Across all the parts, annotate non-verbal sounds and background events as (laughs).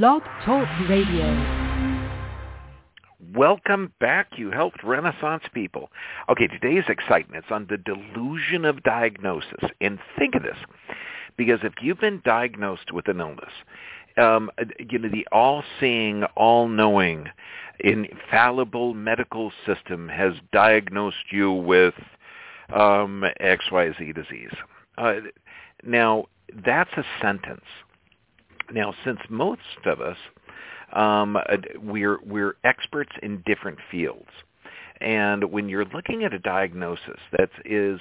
Blog Talk Radio. Welcome back, you health renaissance people. Okay, today's excitement is on the delusion of diagnosis. And think of this, because if you've been diagnosed with an illness, um, you know, the all-seeing, all-knowing, infallible medical system has diagnosed you with um, XYZ disease. Uh, now, that's a sentence. Now, since most of us, um, we're, we're experts in different fields. And when you're looking at a diagnosis that is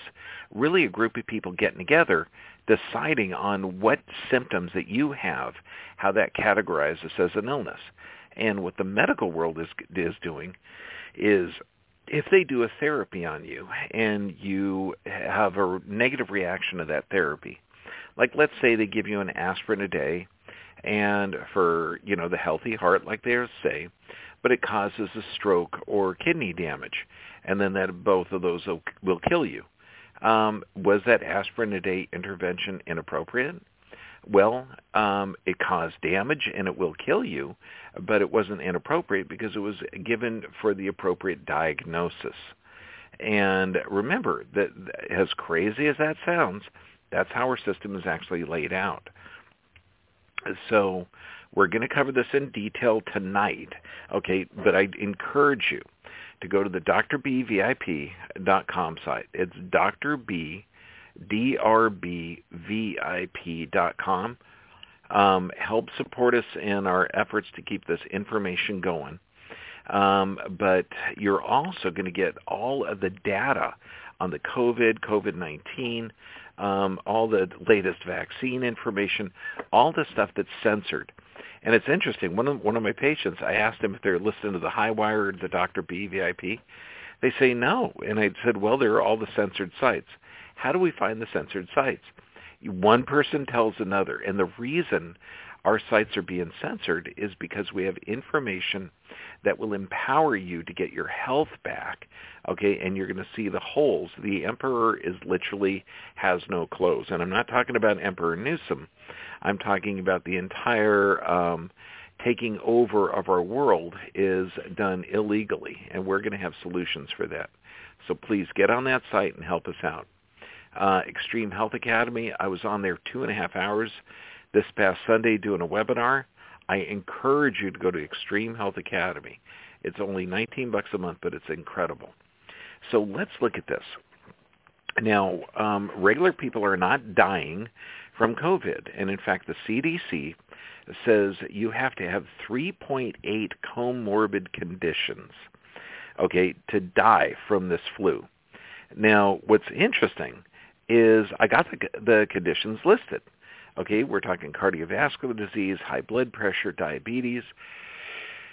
really a group of people getting together, deciding on what symptoms that you have, how that categorizes as an illness. And what the medical world is is doing is if they do a therapy on you and you have a negative reaction to that therapy, like let's say they give you an aspirin a day and for, you know, the healthy heart like they say, but it causes a stroke or kidney damage and then that both of those will, kill you. Um, was that aspirin a day intervention inappropriate? Well, um, it caused damage and it will kill you, but it wasn't inappropriate because it was given for the appropriate diagnosis. And remember that as crazy as that sounds, that's how our system is actually laid out. So we're going to cover this in detail tonight, okay? But I encourage you to go to the drbvip.com site. It's drbvip drbvip.com. Um, help support us in our efforts to keep this information going. Um, but you're also going to get all of the data on the COVID, COVID-19, um, all the latest vaccine information, all the stuff that's censored. And it's interesting. One of one of my patients, I asked them if they're listening to the High Wire or the Dr. B VIP. They say no, and I said, well, there are all the censored sites. How do we find the censored sites? One person tells another, and the reason our sites are being censored is because we have information that will empower you to get your health back, okay, and you're going to see the holes. The emperor is literally has no clothes, and I'm not talking about Emperor Newsom. I'm talking about the entire um, taking over of our world is done illegally, and we're going to have solutions for that. So please get on that site and help us out. Uh, Extreme Health Academy, I was on there two and a half hours this past Sunday doing a webinar. I encourage you to go to Extreme Health Academy. It's only 19 bucks a month, but it's incredible. So let's look at this. Now, um, regular people are not dying from COVID, and in fact, the CDC says you have to have 3.8 comorbid conditions, okay, to die from this flu. Now, what's interesting is I got the, the conditions listed. Okay, we're talking cardiovascular disease, high blood pressure, diabetes,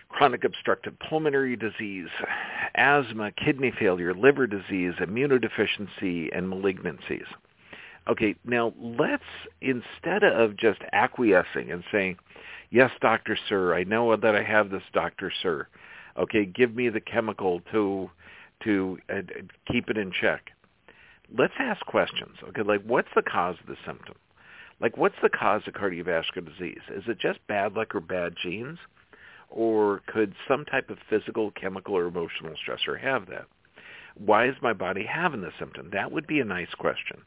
chronic obstructive pulmonary disease, asthma, kidney failure, liver disease, immunodeficiency, and malignancies. Okay, now let's, instead of just acquiescing and saying, yes, doctor, sir, I know that I have this, doctor, sir. Okay, give me the chemical to to uh, keep it in check. Let's ask questions. Okay, like what's the cause of the symptom? Like, what's the cause of cardiovascular disease? Is it just bad luck or bad genes? Or could some type of physical, chemical, or emotional stressor have that? Why is my body having the symptom? That would be a nice question.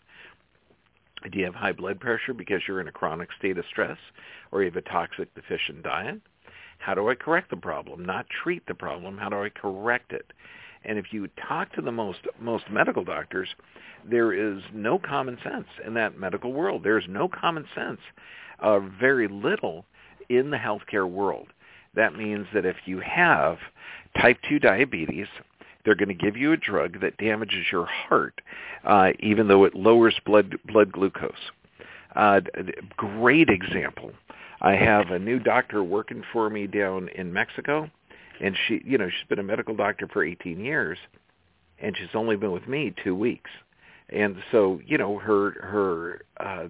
Do you have high blood pressure because you're in a chronic state of stress or you have a toxic deficient diet? How do I correct the problem? Not treat the problem. How do I correct it? And if you talk to the most most medical doctors, there is no common sense in that medical world. There is no common sense, uh, very little in the healthcare world. That means that if you have type 2 diabetes, they're going to give you a drug that damages your heart, uh, even though it lowers blood blood glucose. Uh, great example. I have a new doctor working for me down in Mexico and she you know she's been a medical doctor for 18 years and she's only been with me 2 weeks. And so you know her her uh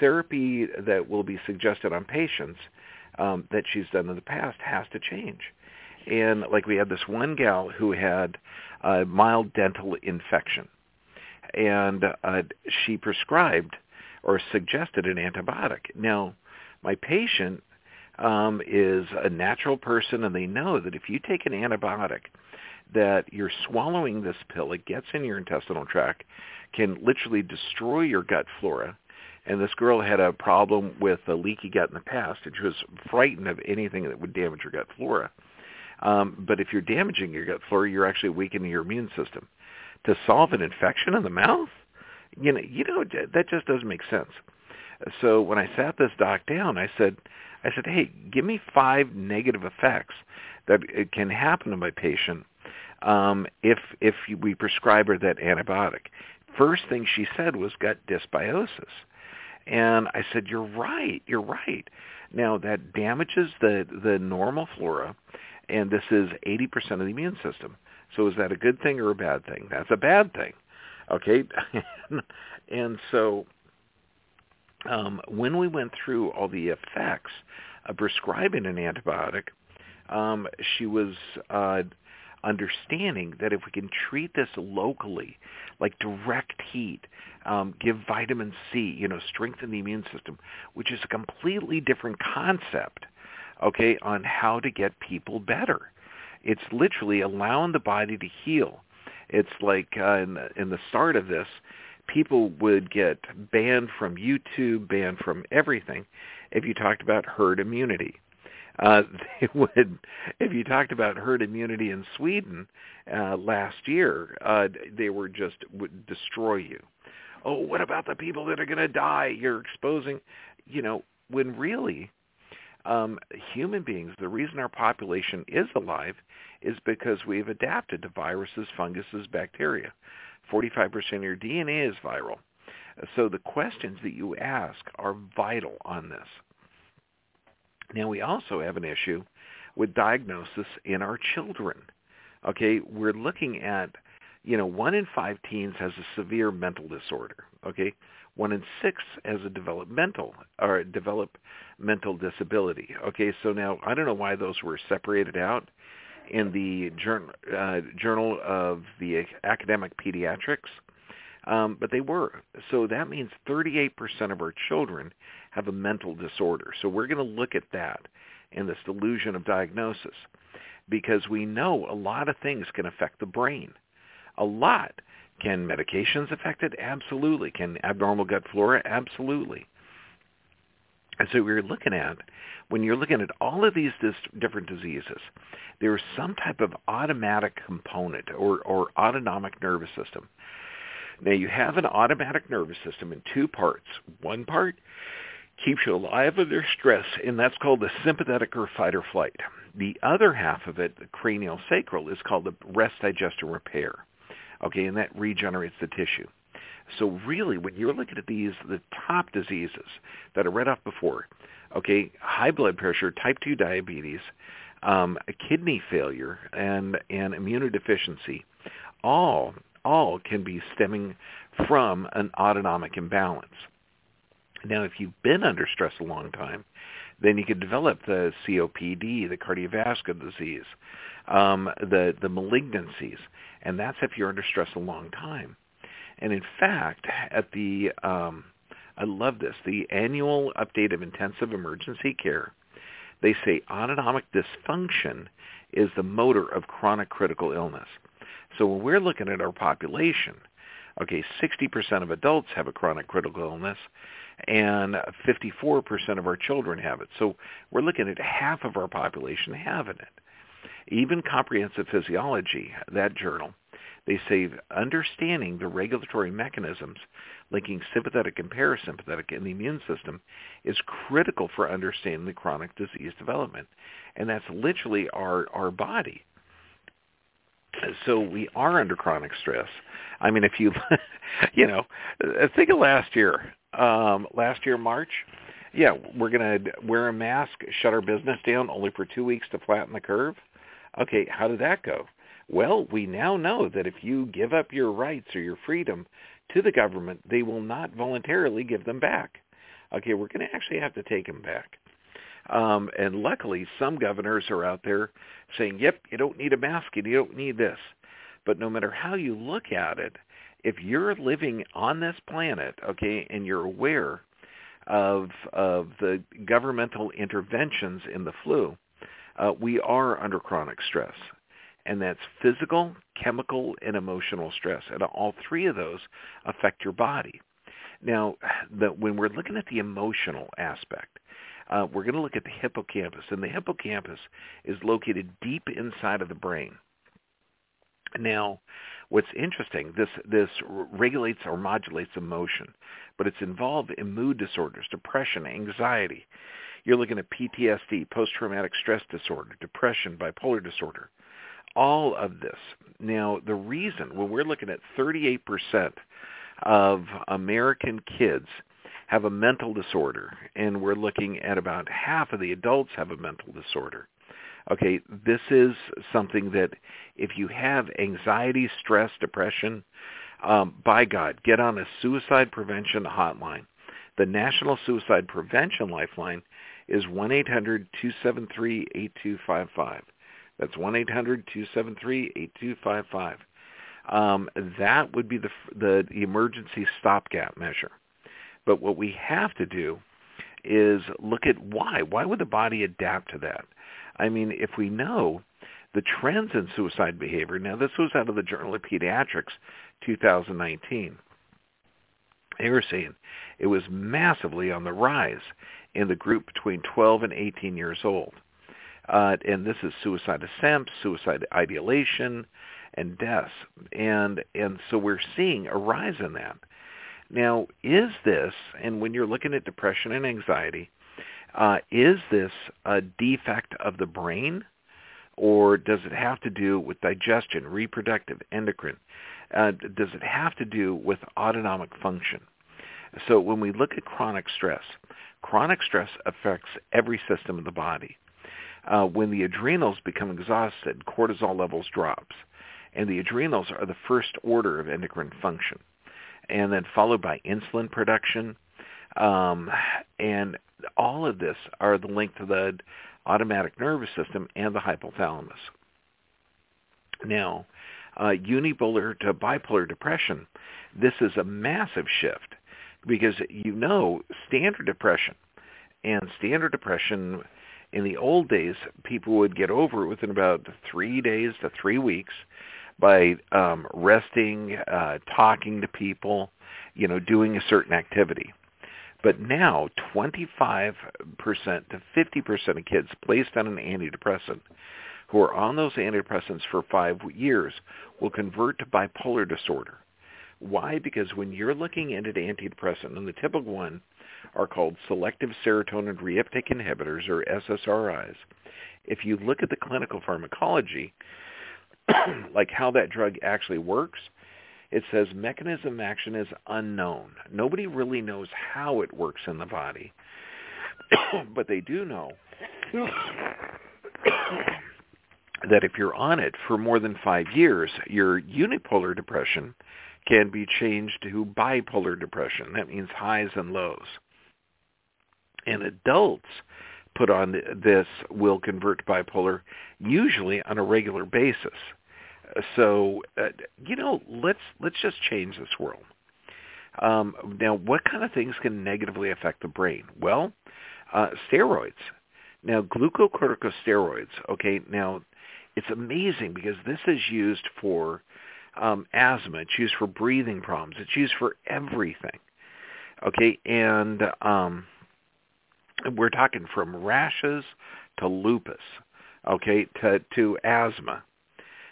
therapy that will be suggested on patients um that she's done in the past has to change. And like we had this one gal who had a mild dental infection. And uh she prescribed or suggested an antibiotic. Now my patient um, is a natural person, and they know that if you take an antibiotic, that you're swallowing this pill, it gets in your intestinal tract, can literally destroy your gut flora. And this girl had a problem with a leaky gut in the past, and she was frightened of anything that would damage her gut flora. Um, but if you're damaging your gut flora, you're actually weakening your immune system. To solve an infection in the mouth, you know, you know that just doesn't make sense. So when I sat this doc down, I said, I said, hey, give me five negative effects that it can happen to my patient um, if if we prescribe her that antibiotic. First thing she said was gut dysbiosis. And I said, you're right, you're right. Now that damages the, the normal flora, and this is 80% of the immune system. So is that a good thing or a bad thing? That's a bad thing. Okay? (laughs) and so um, when we went through all the effects of prescribing an antibiotic, um, she was uh, understanding that if we can treat this locally, like direct heat, um, give vitamin C, you know, strengthen the immune system, which is a completely different concept, okay, on how to get people better. It's literally allowing the body to heal. It's like uh, in, the, in the start of this, people would get banned from YouTube, banned from everything if you talked about herd immunity uh, (laughs) they would, if you talked about herd immunity in Sweden uh, last year, uh, they were just would destroy you. Oh, what about the people that are going to die? You're exposing, you know, when really um, human beings, the reason our population is alive is because we've adapted to viruses, funguses, bacteria. 45% of your DNA is viral. So the questions that you ask are vital on this. Now we also have an issue with diagnosis in our children. Okay, we're looking at, you know, one in five teens has a severe mental disorder. Okay, one in six has a developmental or developmental disability. Okay, so now I don't know why those were separated out in the journal, uh, Journal of the Academic Pediatrics, um, but they were. So that means 38% of our children have a mental disorder. So we're going to look at that and this delusion of diagnosis because we know a lot of things can affect the brain. A lot. Can medications affect it? Absolutely. Can abnormal gut flora? Absolutely. And so we're looking at, when you're looking at all of these dis- different diseases, there is some type of automatic component or, or autonomic nervous system. Now you have an automatic nervous system in two parts. One part keeps you alive under stress, and that's called the sympathetic or fight or flight. The other half of it, the cranial sacral, is called the rest, digest, and repair. Okay, and that regenerates the tissue. So really, when you're looking at these, the top diseases that I read off before, okay, high blood pressure, type 2 diabetes, um, kidney failure, and, and immunodeficiency, all, all can be stemming from an autonomic imbalance. Now, if you've been under stress a long time, then you could develop the COPD, the cardiovascular disease, um, the the malignancies, and that's if you're under stress a long time. And in fact, at the um, I love this the annual update of intensive emergency care, they say autonomic dysfunction is the motor of chronic critical illness. So when we're looking at our population, okay, 60% of adults have a chronic critical illness, and 54% of our children have it. So we're looking at half of our population having it. Even Comprehensive Physiology, that journal, they say understanding the regulatory mechanisms linking sympathetic and parasympathetic in the immune system is critical for understanding the chronic disease development. And that's literally our, our body. So we are under chronic stress. I mean, if you, (laughs) you know, think of last year um, last year, March. Yeah, we're going to wear a mask, shut our business down only for two weeks to flatten the curve. Okay, how did that go? Well, we now know that if you give up your rights or your freedom to the government, they will not voluntarily give them back. Okay, we're going to actually have to take them back. Um, and luckily, some governors are out there saying, yep, you don't need a mask and you don't need this. But no matter how you look at it, if you're living on this planet, okay, and you're aware, of of the governmental interventions in the flu, uh, we are under chronic stress, and that's physical, chemical, and emotional stress, and all three of those affect your body. Now, the, when we're looking at the emotional aspect, uh, we're going to look at the hippocampus, and the hippocampus is located deep inside of the brain. Now, what's interesting, this this regulates or modulates emotion, but it's involved in mood disorders, depression, anxiety. You're looking at PTSD, post-traumatic stress disorder, depression, bipolar disorder, all of this. Now, the reason when we're looking at 38% of American kids have a mental disorder, and we're looking at about half of the adults have a mental disorder. Okay, this is something that if you have anxiety, stress, depression, um, by God, get on a suicide prevention hotline. The National Suicide Prevention Lifeline is 1-800-273-8255. That's 1-800-273-8255. Um, that would be the, the, emergency stopgap measure. But what we have to do is look at why. Why would the body adapt to that? I mean, if we know the trends in suicide behavior, now this was out of the Journal of Pediatrics 2019. They were saying it was massively on the rise in the group between 12 and 18 years old. Uh, and this is suicide attempts, suicide ideation, and deaths. And, and so we're seeing a rise in that. Now, is this, and when you're looking at depression and anxiety, uh, is this a defect of the brain, or does it have to do with digestion, reproductive, endocrine? Uh, does it have to do with autonomic function? So when we look at chronic stress, chronic stress affects every system of the body. Uh, when the adrenals become exhausted, cortisol levels drops, and the adrenals are the first order of endocrine function and then followed by insulin production. Um, and all of this are the link to the automatic nervous system and the hypothalamus. Now, uh, unipolar to bipolar depression, this is a massive shift because you know standard depression and standard depression in the old days, people would get over it within about three days to three weeks by um, resting, uh, talking to people, you know, doing a certain activity. But now 25% to 50% of kids placed on an antidepressant who are on those antidepressants for five years will convert to bipolar disorder. Why? Because when you're looking into the antidepressant, and the typical one are called selective serotonin reuptake inhibitors, or SSRIs, if you look at the clinical pharmacology, (clears throat) like how that drug actually works, it says mechanism action is unknown. Nobody really knows how it works in the body. (clears throat) but they do know (coughs) that if you're on it for more than five years, your unipolar depression can be changed to bipolar depression. That means highs and lows. And adults put on this will convert bipolar usually on a regular basis. So, uh, you know, let's let's just change this world. Um, now, what kind of things can negatively affect the brain? Well, uh, steroids. Now, glucocorticosteroids. Okay, now it's amazing because this is used for um, asthma. It's used for breathing problems. It's used for everything. Okay, and um, we're talking from rashes to lupus. Okay, to to asthma.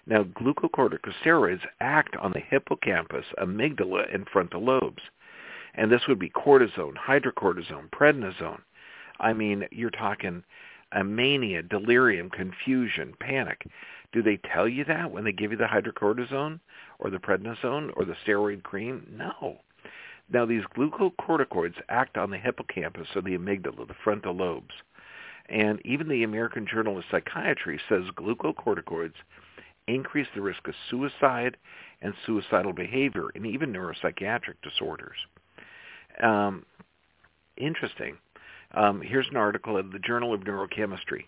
Now, glucocorticosteroids act on the hippocampus, amygdala, and frontal lobes. And this would be cortisone, hydrocortisone, prednisone. I mean, you're talking a mania, delirium, confusion, panic. Do they tell you that when they give you the hydrocortisone or the prednisone or the steroid cream? No. Now, these glucocorticoids act on the hippocampus or the amygdala, the frontal lobes. And even the American Journal of Psychiatry says glucocorticoids increase the risk of suicide and suicidal behavior and even neuropsychiatric disorders. Um, interesting. Um, here's an article in the Journal of Neurochemistry.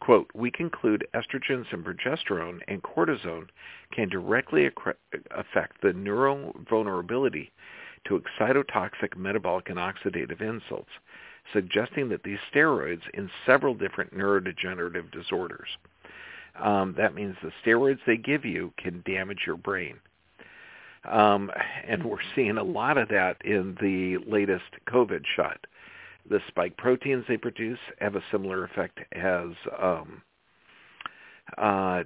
Quote, we conclude estrogens and progesterone and cortisone can directly affect the neural vulnerability to excitotoxic metabolic and oxidative insults, suggesting that these steroids in several different neurodegenerative disorders. Um, that means the steroids they give you can damage your brain. Um, and we're seeing a lot of that in the latest COVID shot. The spike proteins they produce have a similar effect as, um, uh,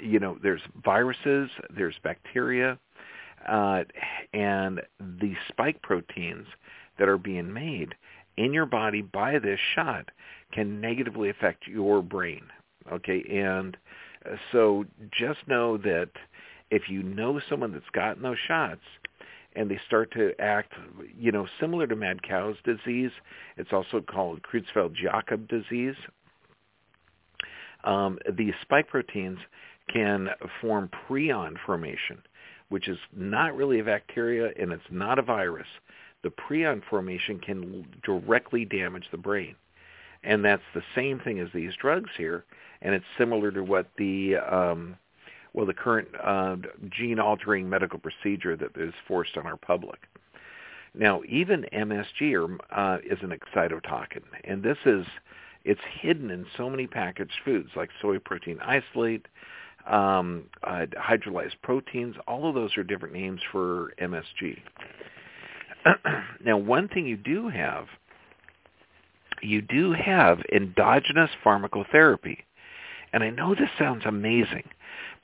you know, there's viruses, there's bacteria, uh, and the spike proteins that are being made in your body by this shot can negatively affect your brain. Okay, and uh, so just know that if you know someone that's gotten those shots and they start to act, you know, similar to mad cow's disease, it's also called Creutzfeldt-Jakob disease. Um, these spike proteins can form prion formation, which is not really a bacteria and it's not a virus. The prion formation can directly damage the brain. And that's the same thing as these drugs here, and it's similar to what the um, well, the current uh, gene-altering medical procedure that is forced on our public. Now, even MSG or, uh, is an excitotoxin, and this is it's hidden in so many packaged foods like soy protein isolate, um, uh, hydrolyzed proteins. All of those are different names for MSG. (clears throat) now, one thing you do have, you do have endogenous pharmacotherapy. And I know this sounds amazing,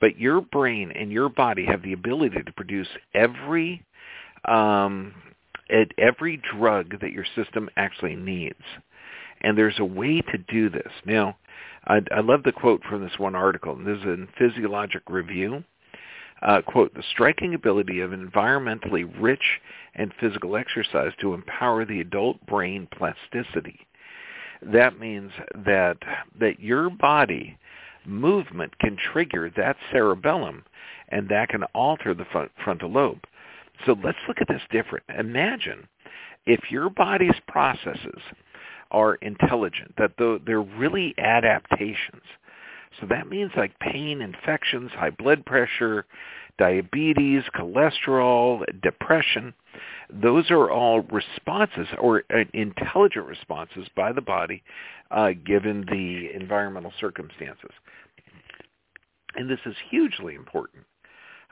but your brain and your body have the ability to produce every um, every drug that your system actually needs. And there's a way to do this. Now, I, I love the quote from this one article. This is in Physiologic Review. Uh, quote, the striking ability of environmentally rich and physical exercise to empower the adult brain plasticity. That means that that your body movement can trigger that cerebellum, and that can alter the frontal lobe. So let's look at this different. Imagine if your body's processes are intelligent, that they're really adaptations. So that means like pain, infections, high blood pressure, diabetes, cholesterol, depression. Those are all responses or uh, intelligent responses by the body uh, given the environmental circumstances. And this is hugely important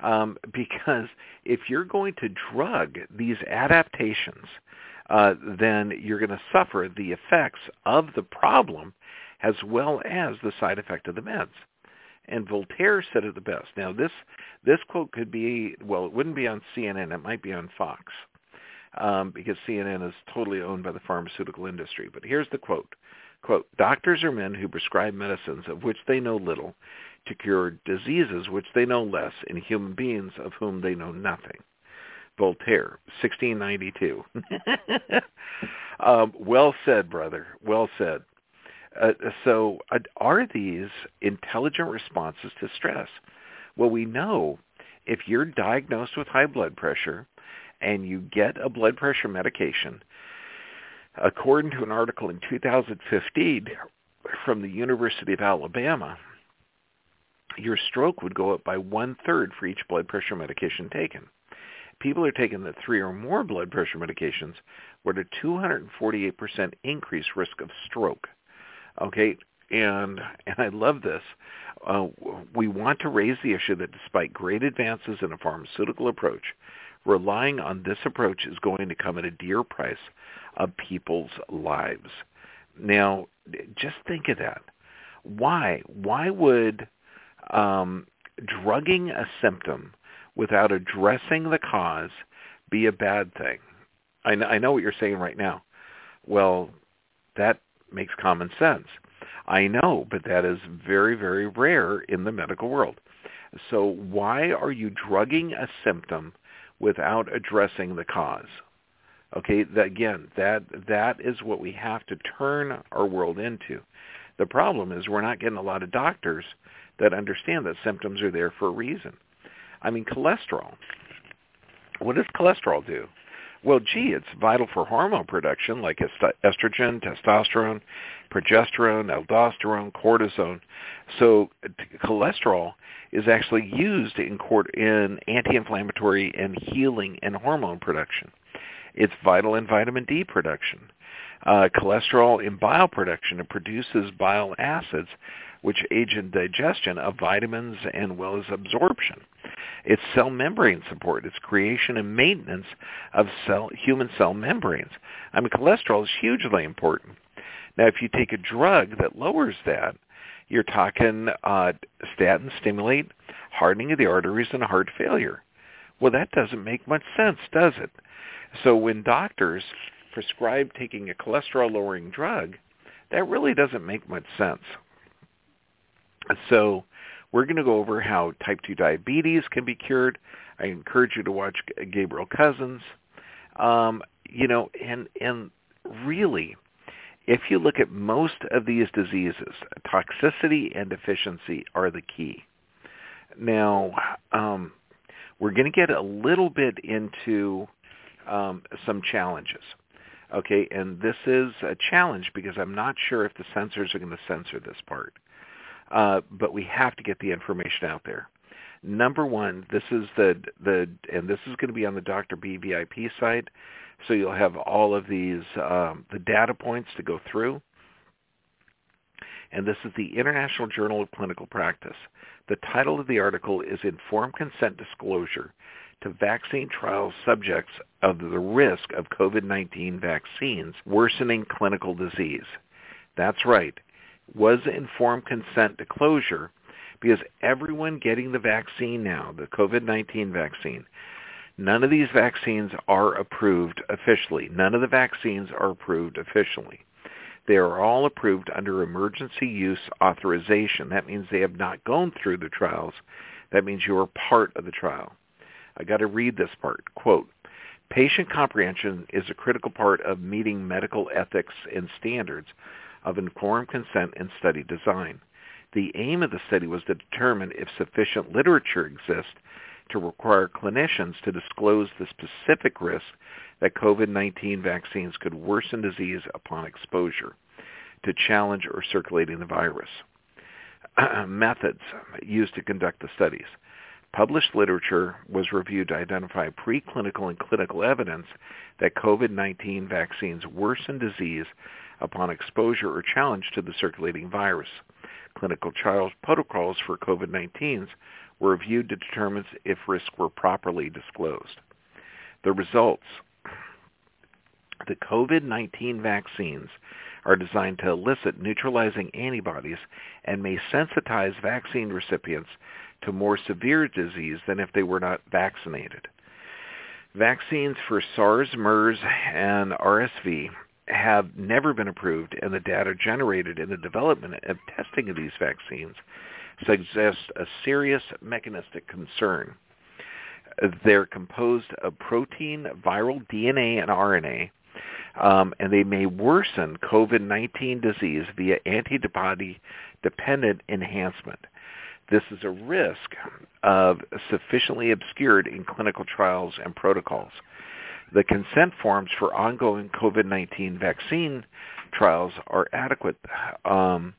um, because if you're going to drug these adaptations, uh, then you're going to suffer the effects of the problem as well as the side effect of the meds. And Voltaire said it the best. Now this this quote could be well, it wouldn't be on CNN. It might be on Fox um, because CNN is totally owned by the pharmaceutical industry. But here's the quote: "Quote: Doctors are men who prescribe medicines of which they know little to cure diseases which they know less in human beings of whom they know nothing." Voltaire, 1692. (laughs) um, well said, brother. Well said. Uh, so uh, are these intelligent responses to stress? Well, we know if you're diagnosed with high blood pressure and you get a blood pressure medication, according to an article in 2015 from the University of Alabama, your stroke would go up by one-third for each blood pressure medication taken. People are taking the three or more blood pressure medications were at a 248% increased risk of stroke. Okay, and and I love this. Uh, we want to raise the issue that despite great advances in a pharmaceutical approach, relying on this approach is going to come at a dear price of people's lives. Now, just think of that. Why? Why would um, drugging a symptom without addressing the cause be a bad thing? I, I know what you're saying right now. Well, that makes common sense. I know, but that is very, very rare in the medical world. So why are you drugging a symptom without addressing the cause? Okay, again, that that is what we have to turn our world into. The problem is we're not getting a lot of doctors that understand that symptoms are there for a reason. I mean, cholesterol. What does cholesterol do? Well, gee, it's vital for hormone production like estrogen, testosterone, progesterone, aldosterone, cortisone. So cholesterol is actually used in, in anti-inflammatory and healing and hormone production. It's vital in vitamin D production. Uh, cholesterol in bile production. It produces bile acids, which aid in digestion of vitamins and well as absorption. It's cell membrane support. It's creation and maintenance of cell, human cell membranes. I mean, cholesterol is hugely important. Now, if you take a drug that lowers that, you're talking uh, statins stimulate hardening of the arteries and heart failure. Well, that doesn't make much sense, does it? So when doctors prescribe taking a cholesterol-lowering drug, that really doesn't make much sense. So we're going to go over how type 2 diabetes can be cured. I encourage you to watch Gabriel Cousens. Um, you know, and and really, if you look at most of these diseases, toxicity and deficiency are the key. Now, um, we're going to get a little bit into um, some challenges. Okay, and this is a challenge because I'm not sure if the censors are going to censor this part. Uh, but we have to get the information out there. Number one, this is the the and this is going to be on the Dr. B VIP site, so you'll have all of these um, the data points to go through. And this is the International Journal of Clinical Practice. The title of the article is Informed Consent Disclosure to Vaccine Trial Subjects of the Risk of COVID-19 Vaccines Worsening Clinical Disease. That's right was informed consent to closure because everyone getting the vaccine now, the COVID-19 vaccine, none of these vaccines are approved officially. None of the vaccines are approved officially. They are all approved under emergency use authorization. That means they have not gone through the trials. That means you are part of the trial. I got to read this part. Quote, patient comprehension is a critical part of meeting medical ethics and standards of informed consent and study design. The aim of the study was to determine if sufficient literature exists to require clinicians to disclose the specific risk that COVID-19 vaccines could worsen disease upon exposure to challenge or circulating the virus. (clears throat) Methods used to conduct the studies. Published literature was reviewed to identify preclinical and clinical evidence that COVID-19 vaccines worsen disease upon exposure or challenge to the circulating virus. Clinical trial protocols for COVID-19s were reviewed to determine if risks were properly disclosed. The results. The COVID-19 vaccines are designed to elicit neutralizing antibodies and may sensitize vaccine recipients to more severe disease than if they were not vaccinated. Vaccines for SARS, MERS, and RSV have never been approved, and the data generated in the development and testing of these vaccines suggests a serious mechanistic concern. They're composed of protein, viral DNA, and RNA, um, and they may worsen COVID-19 disease via antibody-dependent enhancement. This is a risk of sufficiently obscured in clinical trials and protocols. The consent forms for ongoing COVID-19 vaccine trials are adequate. Um,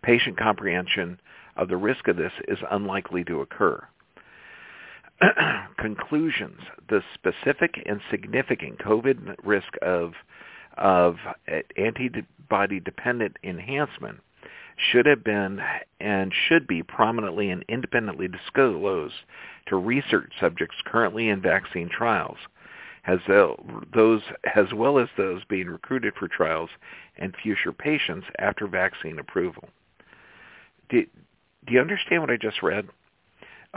patient comprehension of the risk of this is unlikely to occur. (clears throat) Conclusions. The specific and significant COVID risk of, of antibody-dependent enhancement should have been and should be prominently and independently disclosed to research subjects currently in vaccine trials as those as well as those being recruited for trials and future patients after vaccine approval. Do, do you understand what I just read?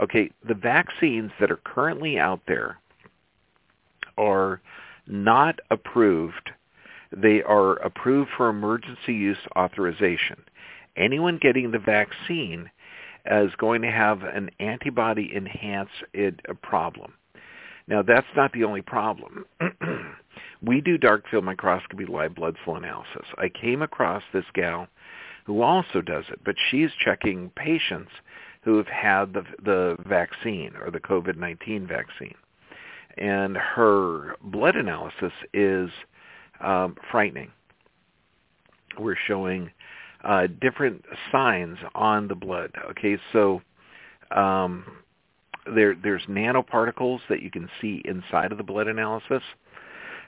Okay, the vaccines that are currently out there are not approved. They are approved for emergency use authorization. Anyone getting the vaccine is going to have an antibody enhanced uh, problem. Now, that's not the only problem. (clears throat) we do dark field microscopy live blood flow analysis. I came across this gal who also does it, but she's checking patients who have had the, the vaccine or the COVID-19 vaccine. And her blood analysis is um, frightening. We're showing uh, different signs on the blood. Okay, so um, there there's nanoparticles that you can see inside of the blood analysis.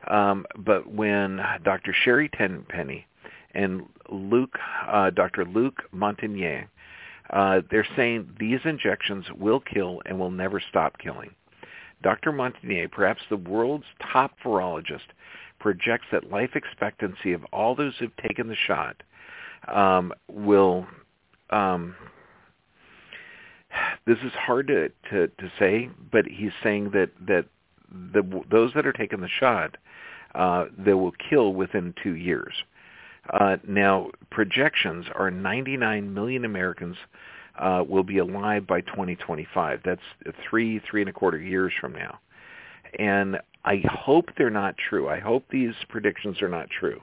Um, but when Dr. Sherry Tenpenny and Luc, uh, Dr. Luc Montagnier, uh, they're saying these injections will kill and will never stop killing. Dr. Montagnier, perhaps the world's top virologist, projects that life expectancy of all those who've taken the shot um, will. Um, this is hard to, to, to say, but he's saying that that the, those that are taking the shot, uh, they will kill within two years. Uh, now, projections are 99 million Americans uh, will be alive by 2025. That's three, three and a quarter years from now. And I hope they're not true. I hope these predictions are not true.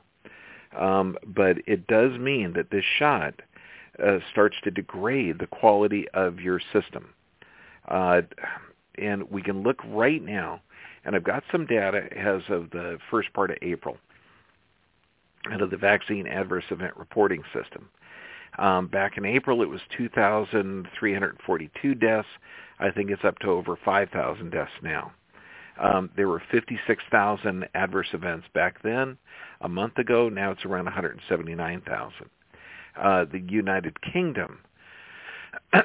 Um, but it does mean that this shot uh, starts to degrade the quality of your system. Uh, and we can look right now, and I've got some data as of the first part of April out of the Vaccine Adverse Event Reporting System. Um, back in April, it was 2,342 deaths. I think it's up to over 5,000 deaths now. Um, there were 56,000 adverse events back then. A month ago, now it's around 179,000. Uh, the United Kingdom (clears throat)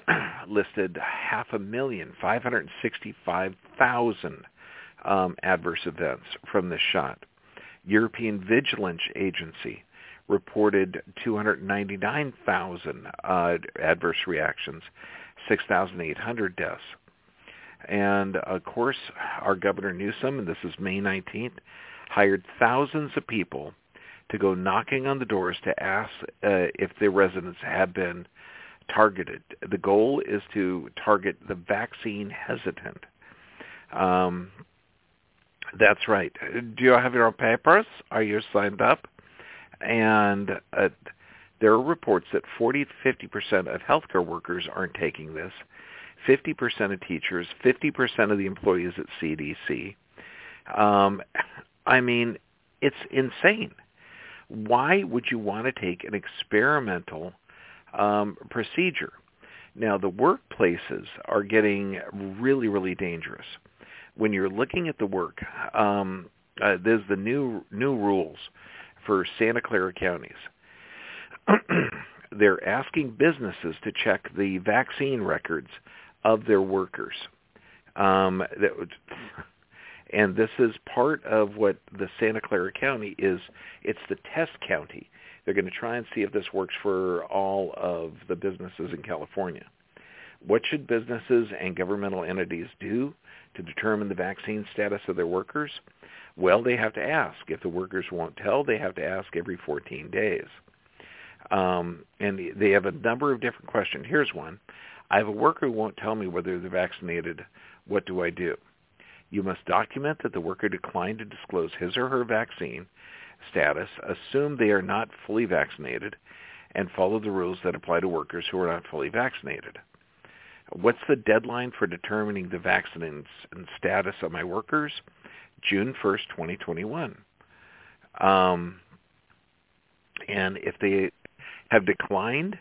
listed half a million, 565,000 um, adverse events from this shot. European Vigilance Agency reported 299,000 uh, adverse reactions, 6,800 deaths. And of course, our Governor Newsom, and this is May 19th, hired thousands of people to go knocking on the doors to ask uh, if the residents have been targeted. The goal is to target the vaccine hesitant. Um, that's right. Do you have your papers? Are you signed up? And uh, there are reports that 40 to 50 percent of healthcare workers aren't taking this. 50 percent of teachers, 50 percent of the employees at CDC. Um, I mean, it's insane. Why would you want to take an experimental um, procedure? Now, the workplaces are getting really, really dangerous. When you're looking at the work, um, uh, there's the new new rules for Santa Clara counties. (clears throat) They're asking businesses to check the vaccine records of their workers. Um, that and this is part of what the Santa Clara County is. It's the test county. They're going to try and see if this works for all of the businesses in California. What should businesses and governmental entities do to determine the vaccine status of their workers? Well, they have to ask. If the workers won't tell, they have to ask every 14 days. Um, and they have a number of different questions. Here's one. I have a worker who won't tell me whether they're vaccinated. What do I do? You must document that the worker declined to disclose his or her vaccine status, assume they are not fully vaccinated, and follow the rules that apply to workers who are not fully vaccinated. What's the deadline for determining the vaccine status of my workers? June 1st, 2021. Um, and if they have declined,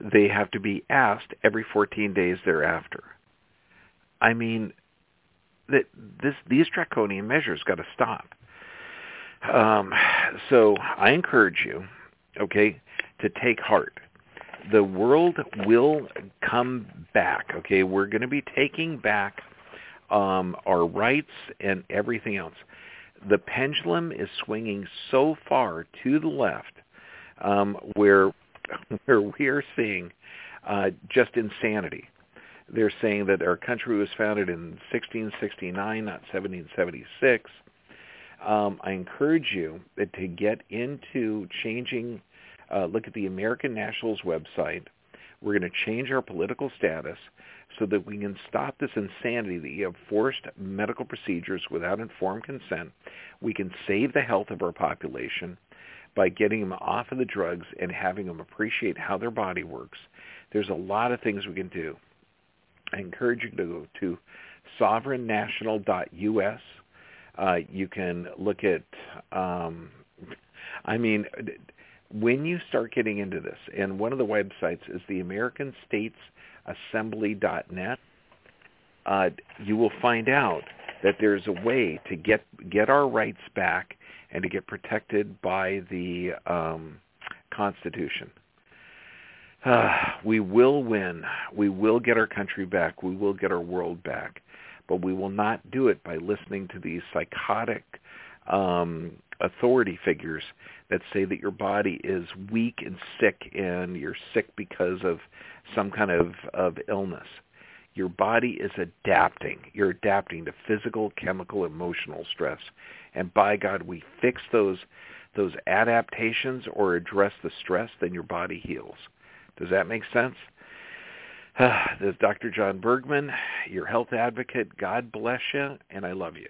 they have to be asked every 14 days thereafter. I mean, that this these draconian measures got to stop. Um, so I encourage you, okay, to take heart. The world will come back. Okay, we're going to be taking back um, our rights and everything else. The pendulum is swinging so far to the left um, where (laughs) where we are seeing uh, just insanity. They're saying that our country was founded in 1669, not 1776. Um, I encourage you to get into changing. Uh, look at the American Nationals website. We're going to change our political status so that we can stop this insanity that you have forced medical procedures without informed consent. We can save the health of our population by getting them off of the drugs and having them appreciate how their body works. There's a lot of things we can do. I encourage you to go to sovereignnational.us. Uh, you can look at, um, I mean, when you start getting into this, and one of the websites is the American States assembly.net, uh, you will find out that there's a way to get get our rights back and to get protected by the um, Constitution. Uh, (sighs) we will win. We will get our country back. We will get our world back. But we will not do it by listening to these psychotic um, authority figures that say that your body is weak and sick and you're sick because of some kind of, of illness. Your body is adapting. You're adapting to physical, chemical, emotional stress. And by God, we fix those those adaptations or address the stress, then your body heals. Does that make sense? (sighs) this is Dr. John Bergman, your health advocate. God bless you, and I love you.